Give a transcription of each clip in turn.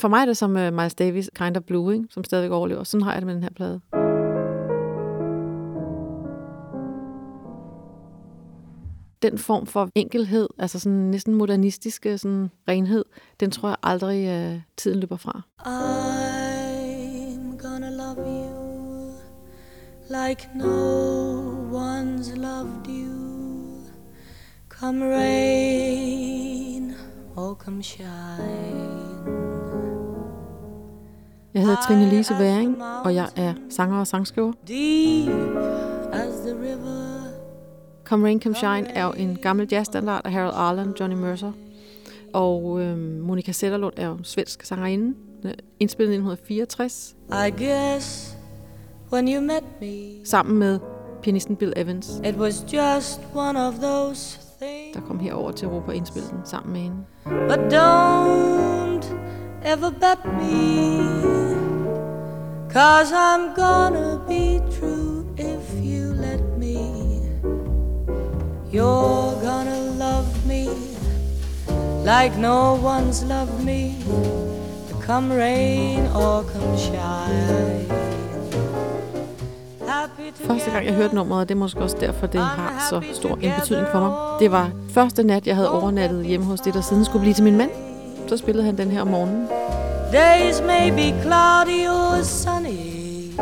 For mig er det som uh, Miles Davis, Kind of Blue, ikke? som stadig overlever. Sådan har jeg det med den her plade. Den form for enkelhed, altså sådan næsten modernistiske sådan renhed, den tror jeg aldrig uh, tiden løber fra. I'm gonna love you like no one's loved you. Come rain or come shine. Jeg hedder Trine Lise Væring, og jeg er sanger og sangskriver. Come Rain, Come Shine er jo en gammel jazzstandard af Harold Arlen, Johnny Mercer. Og øhm, Monika Sætterlund er jo svensk sangerinde, indspillet i 1964. I guess when you met me. Sammen med pianisten Bill Evans. It was just one of those things. Der kom herover til Europa og indspillede den sammen med hende. But don't ever bet me Cause I'm gonna be true if you let me You're gonna love me Like no one's loved me Come rain or come shine Første gang jeg hørte nummeret, det er måske også derfor, det har så stor en betydning for mig. Det var første nat, jeg havde overnattet hjemme hos det, der siden skulle blive til min mand. Så spillede han den her om morgenen. Days may be cloudy or sunny.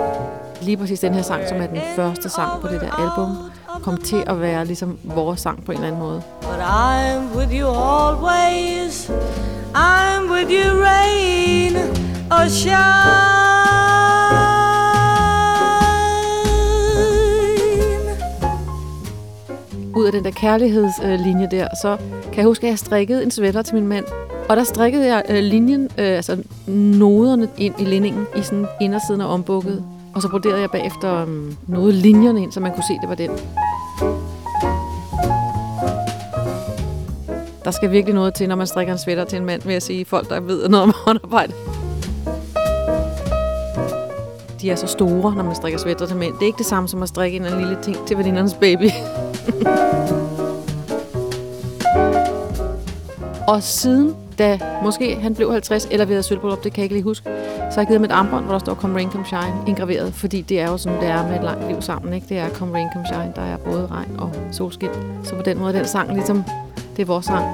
Lige præcis den her sang, som er den første sang på det der album, kom til at være ligesom vores sang på en eller anden måde. But I'm with you always. I'm with you rain or shine. ud af den der kærlighedslinje der, så kan jeg huske, at jeg strikkede en sweater til min mand. Og der strikkede jeg øh, linjen, øh, altså noderne ind i linningen i sådan indersiden af ombukket. Og så broderede jeg bagefter øh, noget linjerne ind, så man kunne se, det var den. Der skal virkelig noget til, når man strikker en sweater til en mand, vil jeg sige. Folk, der ved noget om håndarbejde. De er så store, når man strikker sweater til mænd. Det er ikke det samme som at strikke en lille ting til venindernes baby. og siden, da måske han blev 50, eller vi havde sølvbryllup, det kan jeg ikke lige huske, så har jeg givet ham et armbånd, hvor der står Come Rain, Come Shine indgraveret, fordi det er jo sådan, det er med et langt liv sammen. Ikke? Det er Come Rain, Come Shine, der er både regn og solskin. Så på den måde den sang ligesom, det er vores sang.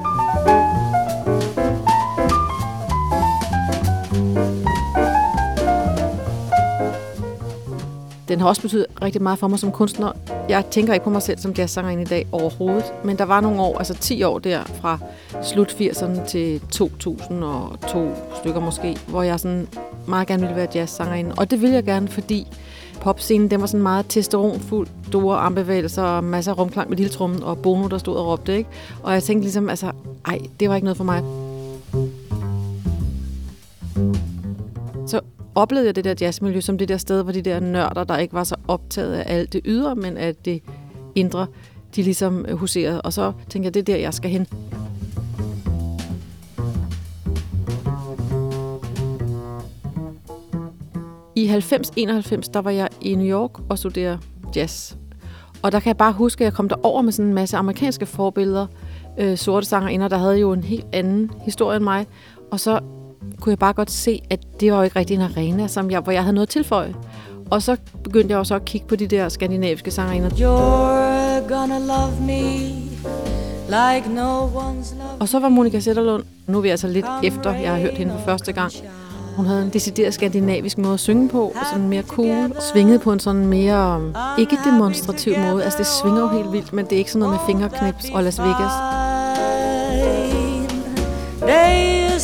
Den har også betydet rigtig meget for mig som kunstner. Jeg tænker ikke på mig selv som jazzsangerinde i dag overhovedet, men der var nogle år, altså 10 år der, fra slut 80'erne til 2002 stykker måske, hvor jeg sådan meget gerne ville være jazzsangerinde. Og det ville jeg gerne, fordi popscenen, den var sådan meget testosteronfuld, store armbevægelser og masser af rumklang med lille trummen og Bono, der stod og råbte, ikke? Og jeg tænkte ligesom, altså, ej, det var ikke noget for mig. Oplevede jeg det der jazzmiljø som det der sted, hvor de der nørder, der ikke var så optaget af alt det ydre, men af det indre, de ligesom øh, huserede. Og så tænkte jeg, det er der, jeg skal hen. I 90-91, der var jeg i New York og studerede jazz. Og der kan jeg bare huske, at jeg kom derover med sådan en masse amerikanske forbilleder, øh, sorte sangerinder, der havde jo en helt anden historie end mig. Og så kunne jeg bare godt se, at det var jo ikke rigtig en arena, som jeg, hvor jeg havde noget at tilføje. Og så begyndte jeg også at kigge på de der skandinaviske sangerinder. You're gonna love me like no one's love Og så var Monika Sætterlund, nu er vi altså lidt efter, jeg har hørt hende for første gang. Hun havde en decideret skandinavisk måde at synge på, sådan mere cool, svinget på en sådan mere, ikke demonstrativ måde. Altså det svinger jo helt vildt, men det er ikke sådan noget med fingerknips og Las Vegas.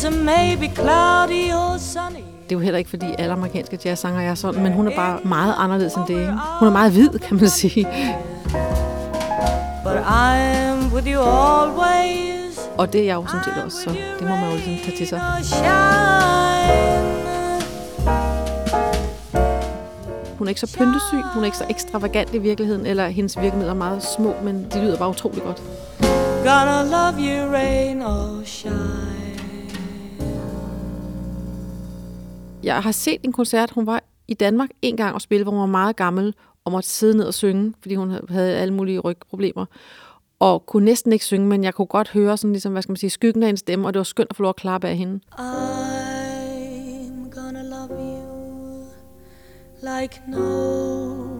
Days maybe cloudy or sunny. Det er jo heller ikke, fordi alle amerikanske jazzsanger er sådan, men hun er bare meget anderledes end det. Hun er meget hvid, kan man sige. But I'm with you always. Og det er jeg jo sådan set også, så det må man jo ligesom tage til sig. Hun er ikke så pyntesyg, hun er ikke så ekstravagant i virkeligheden, eller hendes virkemidler er meget små, men de lyder bare utrolig godt. Gonna love you rain or shine. jeg har set en koncert, hun var i Danmark en gang og spille, hvor hun var meget gammel og måtte sidde ned og synge, fordi hun havde alle mulige rygproblemer. Og kunne næsten ikke synge, men jeg kunne godt høre sådan ligesom, hvad skal man sige, skyggen af hendes stemme, og det var skønt at få lov at klappe af hende. I'm gonna love you like no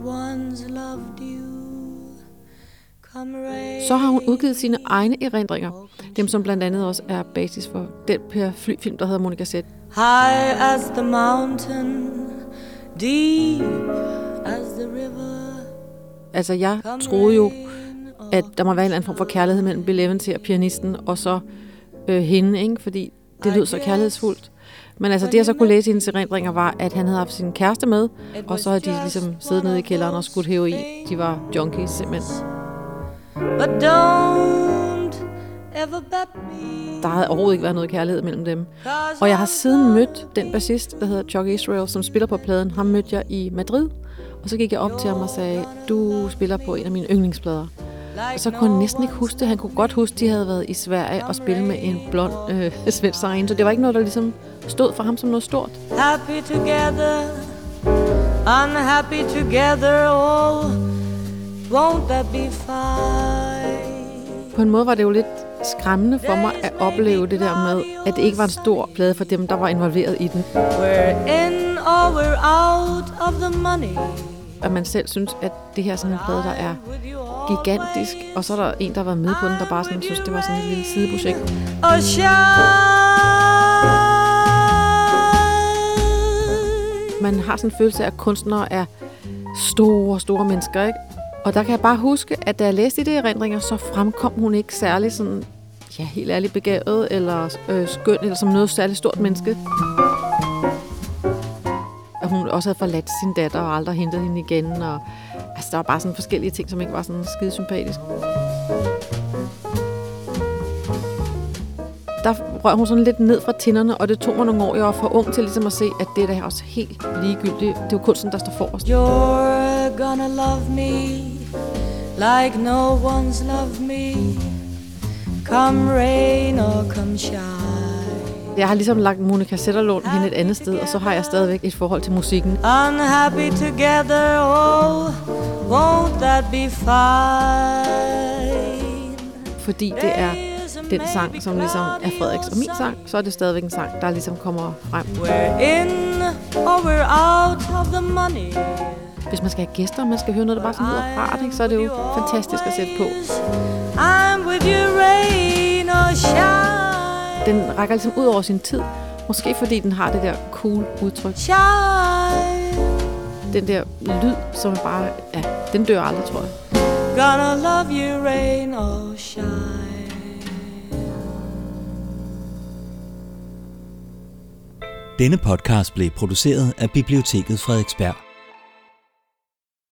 one's loved you. Så har hun udgivet sine egne erindringer, dem som blandt andet også er basis for den Per Fly-film, der hedder Monica Sæt high as the mountain, deep as the river. Altså, jeg troede jo, at der må være en eller anden form for kærlighed mellem Bill Evans her, pianisten, og så øh, hende, ikke? fordi det lød så kærlighedsfuldt. Men altså, det jeg så kunne læse i hendes erindringer var, at han havde haft sin kæreste med, og så havde de ligesom siddet nede i kælderen og skudt heroin. De var junkies simpelthen. But don't. Der havde overhovedet ikke været noget kærlighed mellem dem. Og jeg har siden mødt den bassist, der hedder Chuck Israel, som spiller på pladen. Ham mødte jeg i Madrid. Og så gik jeg op til ham og sagde, du spiller på en af mine yndlingsplader. Og så kunne han næsten ikke huske det. Han kunne godt huske, at de havde været i Sverige og spille med en blond øh, svensk sangerinde. Så det var ikke noget, der ligesom stod for ham som noget stort. Happy together, unhappy together, oh, won't that be fine? På en måde var det jo lidt skræmmende for mig at opleve det der med, at det ikke var en stor plade for dem, der var involveret i den. We're in or we're out of the money. At man selv synes, at det her er sådan en plade, der er gigantisk. Og så er der en, der var med på den, der bare sådan, synes, det var sådan et lille sideprojekt. Man har sådan en følelse af, at kunstnere er store, store mennesker, ikke? Og der kan jeg bare huske, at da jeg læste i det erindringer, så fremkom hun ikke særlig sådan, ja, helt ærligt begavet, eller øh, skøn, eller som noget særligt stort menneske. At hun også havde forladt sin datter og aldrig hentet hende igen, og altså, der var bare sådan forskellige ting, som ikke var sådan skide sympatisk. Der røg hun sådan lidt ned fra tinderne, og det tog mig nogle år, jeg var for ung til ligesom at se, at det er også helt ligegyldigt. Det er jo kunsten, der står forrest. You're gonna love me like no one's loved me. Come rain or come shine. Jeg har ligesom lagt Monika Zetterlund hen et andet sted, og så har jeg stadigvæk et forhold til musikken. Unhappy together, oh, won't that be fine? Fordi det er den sang, som ligesom er Frederiks og min sang, så er det stadigvæk en sang, der ligesom kommer frem. We're in or we're out of the money. Hvis man skal have gæster, og man skal høre noget, der bare sådan lyder rart, ikke, så er det jo fantastisk at sætte på. I'm with you, rain or shine. Den rækker ligesom ud over sin tid. Måske fordi den har det der cool udtryk. Shine. Den der lyd, som er bare, ja, den dør aldrig, tror jeg. Gonna love you, rain or shine. Denne podcast blev produceret af Biblioteket Frederiksberg.